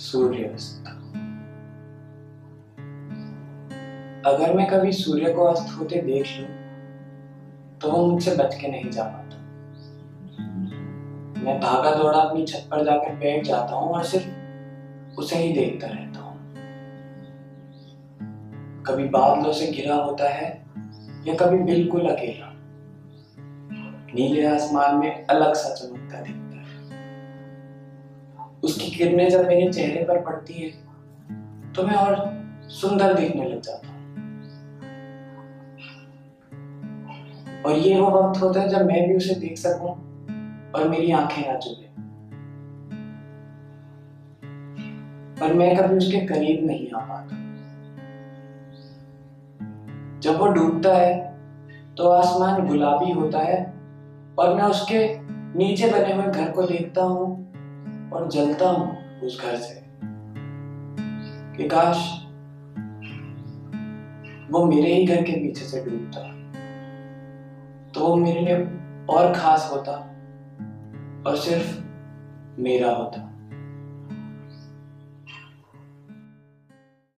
सूर्यास्त। अगर मैं कभी सूर्य को अस्त होते देख लूँ तो वो मुझसे बच के नहीं जा पाता। मैं भागा दौड़ा अपनी छत पर जाकर बैठ जाता हूँ और सिर्फ़ उसे ही देखता रहता हूँ। कभी बादलों से घिरा होता है या कभी बिल्कुल अकेला। नीले आसमान में अलग सा चमकता दिखता उसकी किरणें जब मेरे चेहरे पर पड़ती है तो मैं और सुंदर दिखने लग जाता हूँ। और ये वो वक्त होता है जब मैं भी उसे देख सकूँ और मेरी आँखें ना चुभे। पर मैं कभी उसके करीब नहीं आ पाता। जब वो डूबता है तो आसमान गुलाबी होता है और मैं उसके नीचे बने हुए घर को देखता हूँ और जलता हूँ उस घर से। कि काश वो मेरे ही घर के पीछे से डूबता। तो वो मेरे लिए और खास होता और सिर्फ़ मेरा होता।